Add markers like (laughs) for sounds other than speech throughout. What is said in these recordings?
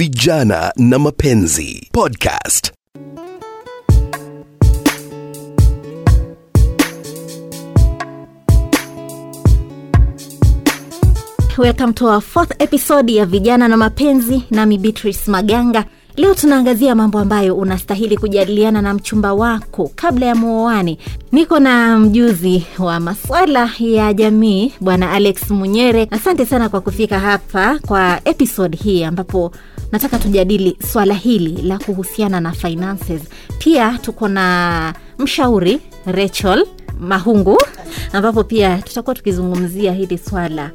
Vijana na Mapenzi Podcast. welcome to our fourth episode ya vijana na mapenzi nami beatrice maganga. Leo tunaangazia mambo ambayo unastahili kujadiliana na mchumba wako kabla ya muoani niko na mjuzi wa maswala ya jamii bwana alex munyere. Asante sana kwa kufika hapa kwa episode hii ambapo nataka tujadili swala hili la kuhusiana na finances. Pia tuko na mshauri rachel mahungu ambapo pia tutakuwa tukizungumzia hili swala.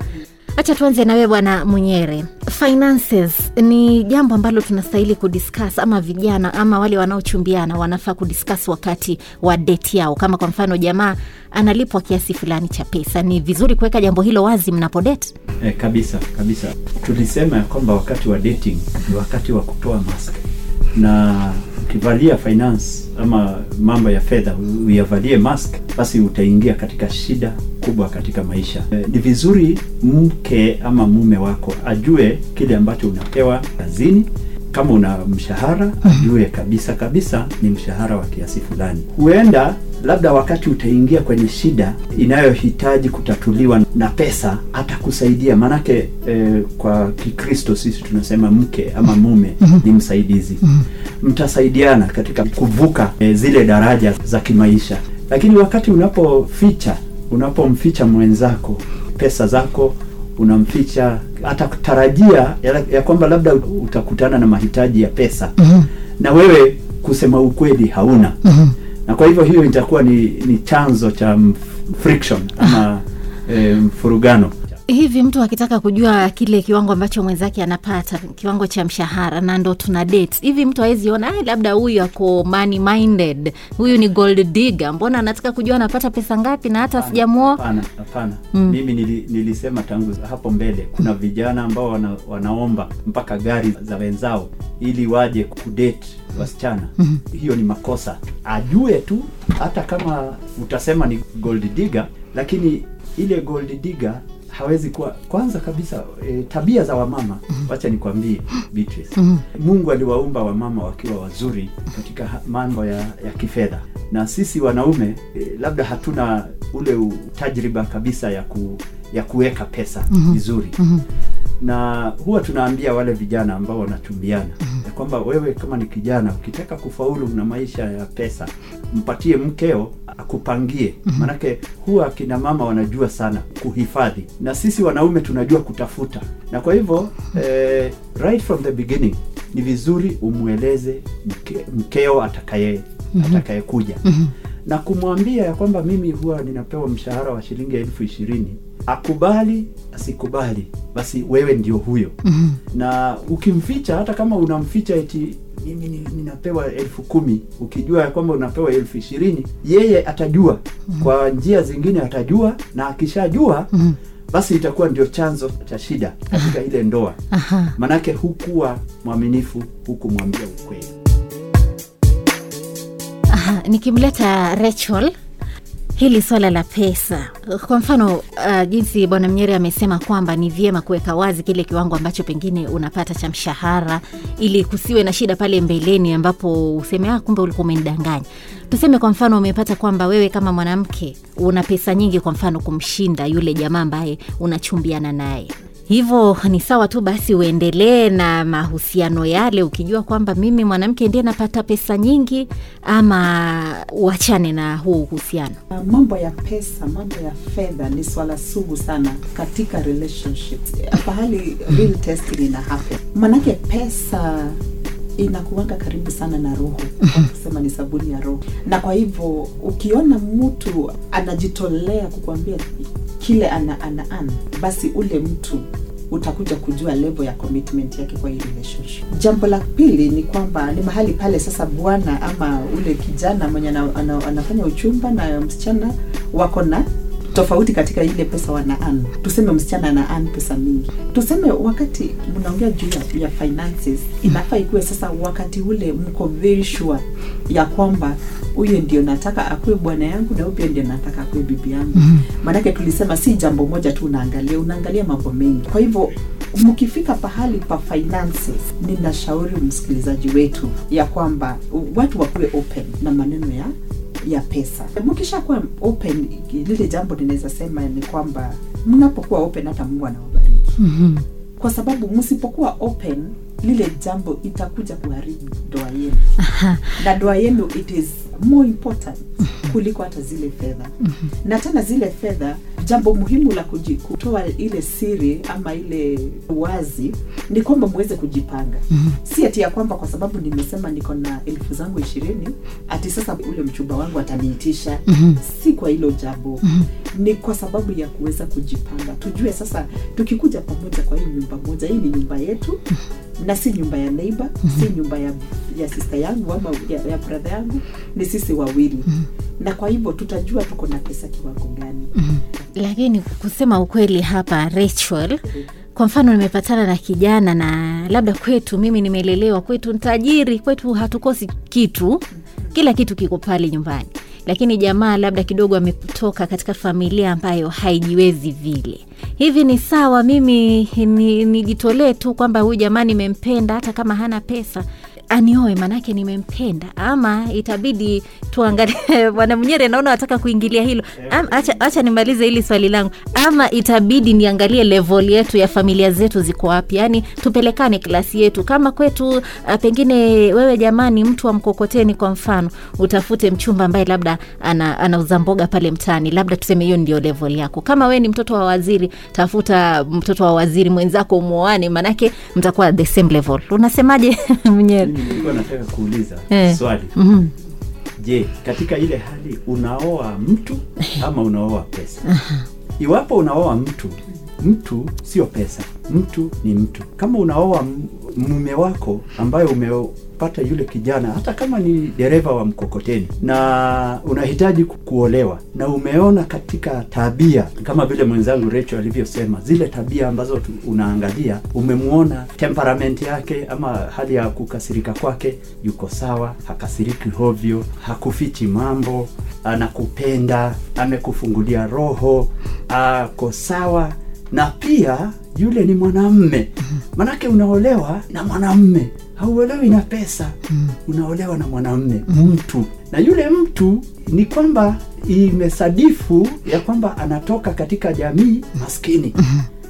Hacha tuanze nawe bwana mwenyere finances ni jambo ambalo tunastahili kudiscuss ama vijana ama wale wanaochumbiana wanafaa kudiscuss wakati wa deti yao. Kama kwa mfano jamaa analipwa kiasi fulani cha pesa ni vizuri kuweka jambo hilo wazi mnapo date Eh, kabisa kabisa. Tulisema ya kwamba wakati wa dating ni wakati wa kutoa mask. Na ukivalia finance ama mambo ya fedha uyavalie mask basi utaingia katika shida kubwa katika maisha. Eh, ni vizuri mke ama mume wako ajue kile ambacho unapewa kazini. Kama una mshahara ajue kabisa kabisa ni mshahara wa kiasi fulani. Huenda labda wakati utaingia kwenye shida inayohitaji kutatuliwa na pesa atakusaidia. Maanake eh, kwa kikristo sisi tunasema mke ama mume ni msaidizi. Mtasaidiana katika kuvuka eh, zile daraja za kimaisha. Lakini wakati unapoficha unapomficha mwenzako pesa zako unamficha hata kutarajia ya, ya kwamba labda utakutana na mahitaji ya pesa. Mm-hmm. na wewe kusema ukweli hauna. Mm-hmm. Na kwa hivyo hiyo itakuwa ni, ni chanzo cha friction ama e, mfurugano hivi mtu akitaka kujua kile kiwango ambacho mwenzake anapata kiwango cha mshahara na ndo tuna date hivi mtu awezi ona labda huyu ako money minded huyu ni gold digger mbona anataka kujua anapata pesa ngapi na hata sijamuoa hapana hapana mm. mimi nili, nilisema tangu hapo mbele kuna vijana ambao wana, wanaomba mpaka gari za wenzao ili waje kudate wasichana mm-hmm. hiyo ni makosa ajue tu hata kama utasema ni gold digger lakini ile gold digger hawezi kuwa kwanza kabisa e, tabia za wamama wacha nikwambie Beatrice. Mungu aliwaumba wamama wakiwa wazuri katika mambo ya, ya kifedha. Na sisi wanaume e, labda hatuna ule tajriba kabisa ya ku, ya kuweka pesa vizuri na huwa tunaambia wale vijana ambao wanachumbiana ya kwamba wewe kama ni kijana ukitaka kufaulu na maisha ya pesa mpatie mkeo akupangie. Maanake huwa akina mama wanajua sana kuhifadhi. Na sisi wanaume tunajua kutafuta. Na kwa hivyo eh, right from the beginning ni vizuri umweleze mke, mkeo atakaye atakayekuja. Na kumwambia ya kwamba mimi huwa ninapewa mshahara wa shilingi elfu ishirini akubali asikubali basi wewe ndio huyo mm-hmm. na ukimficha hata kama unamficha eti mimi ninapewa elfu kumi ukijua ya kwamba unapewa elfu ishirini yeye atajua mm-hmm. kwa njia zingine atajua na akishajua mm-hmm. basi itakuwa ndio chanzo cha shida katika ile ndoa Aha. manake hukuwa mwaminifu hukumwambia ukweli nikimleta Rachel hili swala la pesa. Kwa mfano uh, jinsi bwana mnyere amesema kwamba ni vyema kuweka wazi kile kiwango ambacho pengine unapata cha mshahara ili kusiwe na shida pale mbeleni ambapo useme ah, kumbe ulikuwa umenidanganya. Tuseme kwa mfano umepata kwamba wewe kama mwanamke una pesa nyingi kwa mfano kumshinda yule jamaa ambaye unachumbiana naye hivyo ni sawa tu basi uendelee na mahusiano yale ukijua kwamba mimi mwanamke ndiye napata pesa nyingi ama uachane na huo uhusiano. Uh, mambo ya pesa mambo ya fedha ni swala sugu sana katika relationship pahali ina happen. Manake pesa inakuwanga karibu sana na roho. Kusema ni sabuni ya roho. Na kwa hivyo ukiona mtu anajitolea kukuambia kile ana, ana, ana basi ule mtu utakuja kujua level ya commitment yake kwa hii relationship. Jambo la pili ni kwamba ni mahali pale sasa bwana ama ule kijana mwenye ana, ana, anafanya uchumba na msichana wako na tofauti katika ile pesa wana earn. tuseme msichana ana earn pesa mingi. Tuseme wakati mnaongea juu ya, ya finances inafaa ikuwe sasa wakati ule mko very sure ya kwamba huyo ndio nataka akuwe bwana yangu na huyo ndio nataka akuwe bibi yangu. Maanake tulisema si jambo moja tu unaangalia unaangalia mambo mengi. Kwa hivyo mkifika pahali pa finances ninashauri msikilizaji wetu ya kwamba watu wakuwe open na maneno ya ya pesa. Mkishakuwa open lile jambo ninaweza sema ni kwamba mnapokuwa open hata mungu anawabariki. Mhm. kwa sababu msipokuwa open lile jambo itakuja kuharibu ndoa yenu. Na ndoa yenu it is more important kuliko hata zile fedha. Na tena zile fedha jambo muhimu la kutoa ile siri ama ile wazi ni kwamba muweze kujipanga. Si ati ya kwamba kwa sababu nimesema niko na elfu zangu ishirini ati sasa ule mchumba wangu ataniitisha. Si kwa hilo jambo. Ni kwa sababu ya kuweza kujipanga. Tujue sasa tukikuja pamoja kwa hii nyumba moja hii ni nyumba yetu na si nyumba ya neighbor si nyumba ya, ya sister yangu ama ya, ya brother yangu ni sisi wawili. Na kwa hivyo tutajua tuko na pesa kiwango gani lakini kusema ukweli hapa Rachel, kwa mfano nimepatana na kijana na labda kwetu, mimi nimelelewa kwetu ntajiri, kwetu hatukosi kitu, kila kitu kiko pale nyumbani, lakini jamaa labda kidogo ametoka katika familia ambayo haijiwezi vile. Hivi ni sawa mimi ni- nijitolee tu kwamba huyu jamaa nimempenda, hata kama hana pesa anioe manake nimempenda, ama itabidi tuangalie. (laughs) Bwana Mnyere, naona wataka kuingilia hilo. Am, acha, acha nimalize hili swali langu, ama itabidi niangalie level yetu ya familia zetu ziko wapi, yaani tupelekane klasi yetu. Kama kwetu a, pengine wewe jamani, mtu wa mkokoteni kwa mfano, utafute mchumba ambaye labda ana, anauza mboga pale mtaani, labda tuseme hiyo ndio level yako. Kama wee ni mtoto wa waziri, tafuta mtoto wa waziri mwenzako muoane, manake mtakuwa the same level. Unasemaje (laughs) Mnyere? Mimi nilikuwa nataka kuuliza Eh. swali Mhm. je katika ile hali unaoa mtu (laughs) ama unaoa pesa iwapo unaoa mtu mtu sio pesa mtu ni mtu kama unaoa mume wako ambaye umepata yule kijana hata kama ni dereva wa mkokoteni na unahitaji kuolewa na umeona katika tabia kama vile mwenzangu Rachel alivyosema zile tabia ambazo unaangalia umemwona temperament yake ama hali ya kukasirika kwake yuko sawa hakasiriki hovyo hakufichi mambo anakupenda amekufungulia roho ako sawa na pia yule ni mwanamme. Manake unaolewa na mwanamme hauolewi na pesa. Unaolewa na mwanamme mtu. Na yule mtu ni kwamba imesadifu ya kwamba anatoka katika jamii maskini.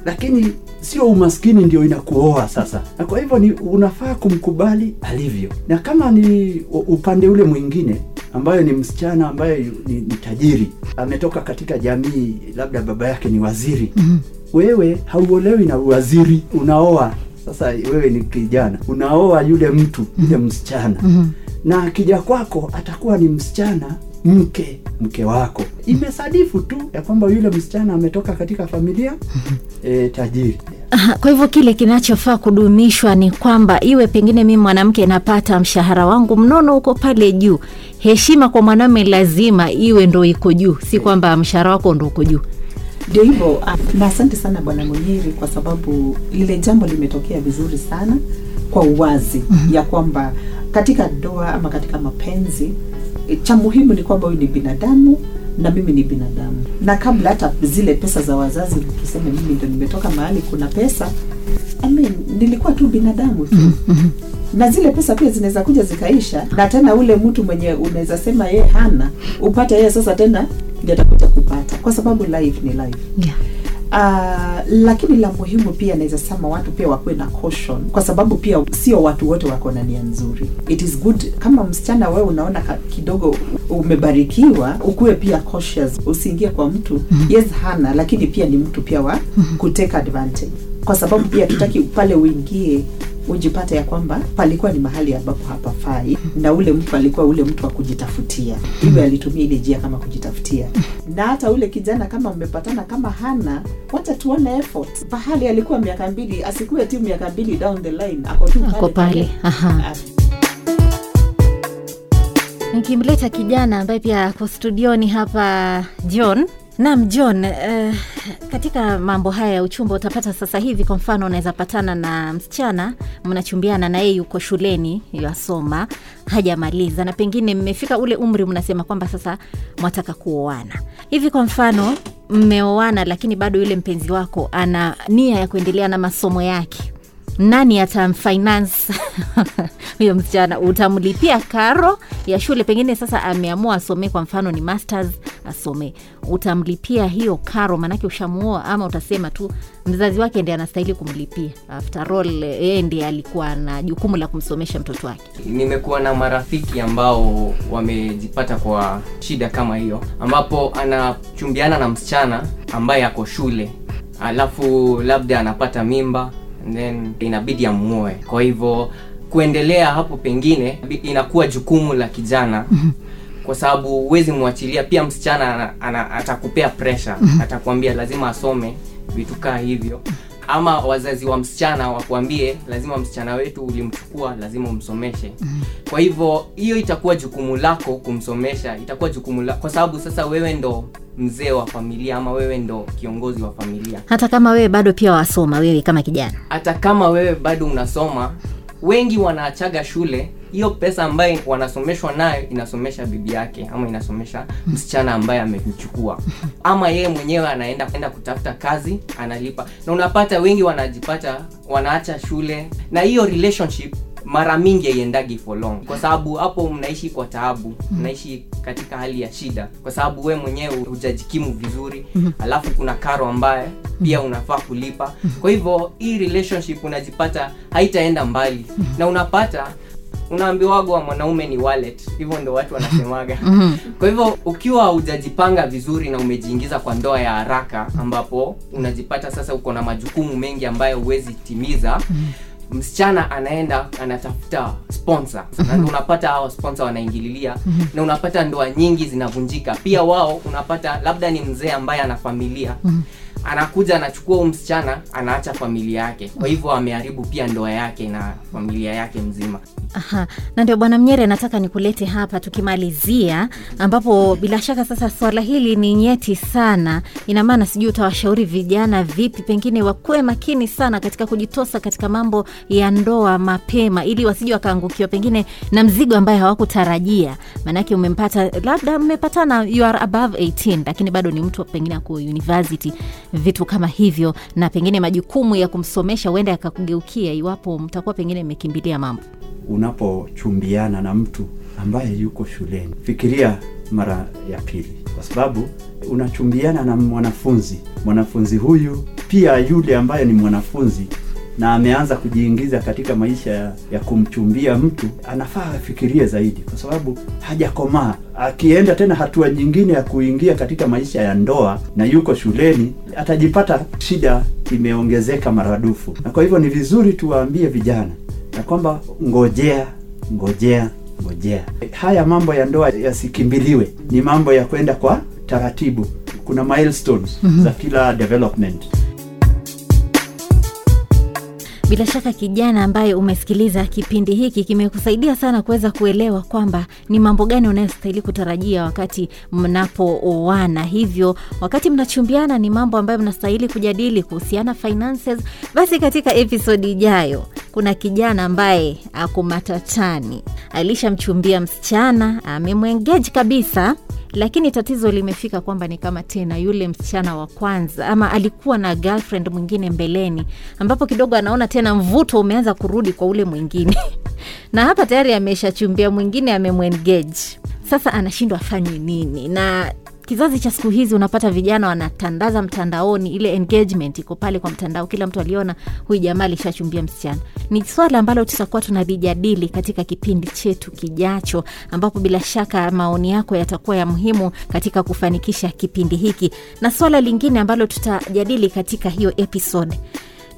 Lakini sio umaskini ndio inakuoa sasa. Na kwa hivyo ni unafaa kumkubali alivyo. Na kama ni upande ule mwingine ambayo ni msichana ambaye ni, ni tajiri ametoka katika jamii labda baba yake ni waziri. Wewe hauolewi na waziri unaoa sasa wewe ni kijana unaoa yule mtu yule msichana. Na akija kwako atakuwa ni msichana mke mke wako. Imesadifu tu ya kwamba yule msichana ametoka katika familia e, tajiri. Aha, Kwa hivyo kile kinachofaa kudumishwa ni kwamba iwe pengine mimi mwanamke napata mshahara wangu mnono huko pale juu, heshima kwa mwanamume lazima iwe ndo iko juu, si kwamba mshahara wako ndo uko juu. Ndio hivyo. Ah, na asante sana bwana mwenyeri kwa sababu lile jambo limetokea vizuri sana kwa uwazi mm-hmm. ya kwamba katika ndoa ama katika mapenzi cha muhimu ni kwamba huyu ni binadamu na mimi ni binadamu. Na kabla hata zile pesa za wazazi tuseme mimi ndo nimetoka mahali kuna pesa I mean, nilikuwa tu binadamu tu. Na zile pesa pia zinaweza kuja zikaisha na tena ule mtu mwenye unaweza sema ye hana upate yeye sasa tena ndio atakuja kupata. Kwa sababu life ni life. Yeah. Uh, lakini la muhimu pia naweza sema watu pia wakuwe na caution. Kwa sababu pia sio watu wote wako na nia nzuri. It is good kama msichana wewe unaona kidogo umebarikiwa ukuwe pia cautious. Usiingie kwa mtu. Mm-hmm. yes hana lakini pia ni mtu pia wa mm-hmm. kuteka advantage. Kwa sababu pia tutaki pale uingie ujipate ya kwamba palikuwa ni mahali ambapo hapafai na ule mtu alikuwa ule mtu wa kujitafutia hivyo alitumia ile njia kama kujitafutia na hata ule kijana kama mmepatana kama hana wacha tuone effort pahali alikuwa miaka mbili asikuwe tu miaka mbili down the line ako tu Ako pale, aha. Ah, Nikimleta kijana ambaye pia ako studioni hapa John. Naam John, eh, katika mambo haya ya uchumba utapata sasa hivi, kwa mfano, unaweza patana na msichana mnachumbiana na yeye yuko shuleni yasoma, hajamaliza na pengine mmefika ule umri mnasema kwamba sasa mwataka kuoana, hivi kwa mfano mmeoana lakini bado yule mpenzi wako ana nia ya kuendelea na masomo yake. Nani atamfinance? (laughs) Huyo msichana utamlipia karo ya shule pengine sasa ameamua asomee kwa mfano ni masters asomee utamlipia hiyo karo maanake ushamuoa ama utasema tu mzazi wake ndi anastahili kumlipia. After all yeye ndiye alikuwa na jukumu la kumsomesha mtoto wake. Nimekuwa na marafiki ambao wamejipata kwa shida kama hiyo ambapo anachumbiana na msichana ambaye ako shule. Alafu labda anapata mimba then inabidi amuoe. Kwa hivyo kuendelea hapo pengine inakuwa jukumu la kijana kwa sababu huwezi mwachilia. Pia msichana ana, ana, atakupea pressure. Atakwambia lazima asome vitu kaa hivyo. Ama wazazi wa msichana wakuambie lazima msichana wetu ulimchukua lazima umsomeshe. Kwa hivyo hiyo itakuwa jukumu lako kumsomesha. Itakuwa jukumu lako kwa sababu sasa wewe ndo mzee wa familia ama wewe ndo kiongozi wa familia. Hata kama wewe bado pia wasoma wewe kama kijana. Hata kama wewe bado unasoma wengi wanaachaga shule hiyo pesa ambayo wanasomeshwa nayo inasomesha bibi yake ama inasomesha msichana ambaye amemchukua. Ama yeye mwenyewe anaenda enda kutafuta kazi analipa. Na unapata wengi wanajipata wanaacha shule. Na hiyo relationship mara mingi haiendagi for long. Kwa sababu hapo mnaishi kwa taabu. Mnaishi katika hali ya shida. Kwa sababu we mwenyewe hujajikimu vizuri. Alafu kuna karo ambaye pia unafaa kulipa. Kwa hivyo hii relationship unajipata haitaenda mbali. Na unapata unaambiwagwa mwanaume ni wallet. Hivyo ndo watu wanasemaga. (laughs) Kwa hivyo ukiwa hujajipanga vizuri na umejiingiza kwa ndoa ya haraka ambapo unajipata sasa uko na majukumu mengi ambayo huwezi timiza msichana anaenda anatafuta sponsor. Na unapata hawa sponsor wanaingililia na unapata ndoa nyingi zinavunjika. Pia wao unapata labda ni mzee ambaye ana familia anakuja anachukua huyu msichana anaacha familia yake. Kwa hivyo ameharibu pia ndoa yake na familia yake mzima Aha. na ndio bwana mnyere nataka nikulete hapa tukimalizia ambapo bila shaka sasa swala hili ni nyeti sana. Ina maana sijui utawashauri vijana vipi pengine wakuwe makini sana katika kujitosa katika mambo ya ndoa mapema ili wasije wakaangukiwa pengine na mzigo ambaye hawakutarajia. Maanake umempata labda mmepatana you are above 18 lakini bado ni mtu pengine ako university vitu kama hivyo na pengine majukumu ya kumsomesha huenda yakakugeukia iwapo mtakuwa pengine mmekimbilia mambo. Unapochumbiana na mtu ambaye yuko shuleni fikiria mara ya pili kwa sababu unachumbiana na mwanafunzi. Mwanafunzi huyu pia yule ambaye ni mwanafunzi na ameanza kujiingiza katika maisha ya, kumchumbia mtu anafaa afikirie zaidi kwa sababu hajakomaa. Akienda tena hatua nyingine ya kuingia katika maisha ya ndoa na yuko shuleni atajipata shida imeongezeka maradufu. Na kwa hivyo ni vizuri tuwaambie vijana ya kwamba ngojea ngojea ngojea. Haya mambo ya ndoa yasikimbiliwe ni mambo ya kwenda kwa taratibu. Kuna milestones mm-hmm. za kila development bila shaka kijana ambaye umesikiliza kipindi hiki kimekusaidia sana kuweza kuelewa kwamba ni mambo gani unayostahili kutarajia wakati mnapooana hivyo wakati mnachumbiana ni mambo ambayo mnastahili kujadili kuhusiana finances. Basi katika episodi ijayo kuna kijana ambaye ako matatani. Alishamchumbia msichana amemwengeji kabisa lakini tatizo limefika kwamba ni kama tena yule msichana wa kwanza ama alikuwa na girlfriend mwingine mbeleni ambapo kidogo anaona tena mvuto umeanza kurudi kwa ule mwingine. (laughs) Na hapa tayari ameshachumbia mwingine amemwengage sasa anashindwa afanye nini? Na kizazi cha siku hizi unapata vijana wanatandaza mtandaoni ile engagement iko pale kwa mtandao kila mtu aliona huyu jamaa alishachumbia msichana. Ni swala ambalo tutakuwa tunalijadili katika kipindi chetu kijacho ambapo bila shaka maoni yako yatakuwa ya muhimu katika kufanikisha kipindi hiki. Na swala lingine ambalo tutajadili katika hiyo episode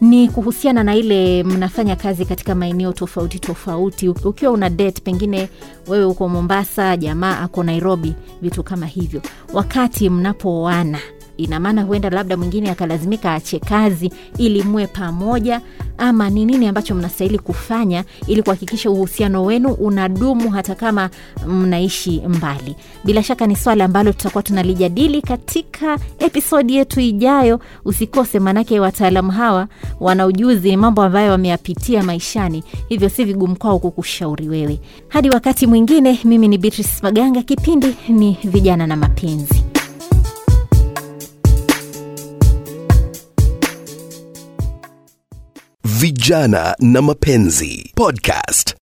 ni kuhusiana na ile mnafanya kazi katika maeneo tofauti tofauti. Ukiwa una date pengine wewe uko mombasa jamaa ako nairobi vitu kama hivyo. Wakati mnapooana ina maana huenda labda mwingine akalazimika aache kazi ili muwe pamoja ama ni nini ambacho mnastahili kufanya ili kuhakikisha uhusiano wenu unadumu hata kama mnaishi mbali. Bila shaka ni swala ambalo tutakuwa tunalijadili katika episodi yetu ijayo. Usikose maanake wataalamu hawa wana ujuzi mambo ambayo wameyapitia maishani hivyo si vigumu kwao kukushauri wewe. Hadi wakati mwingine mimi ni beatrice maganga kipindi ni vijana na mapenzi Vijana na Mapenzi Podcast.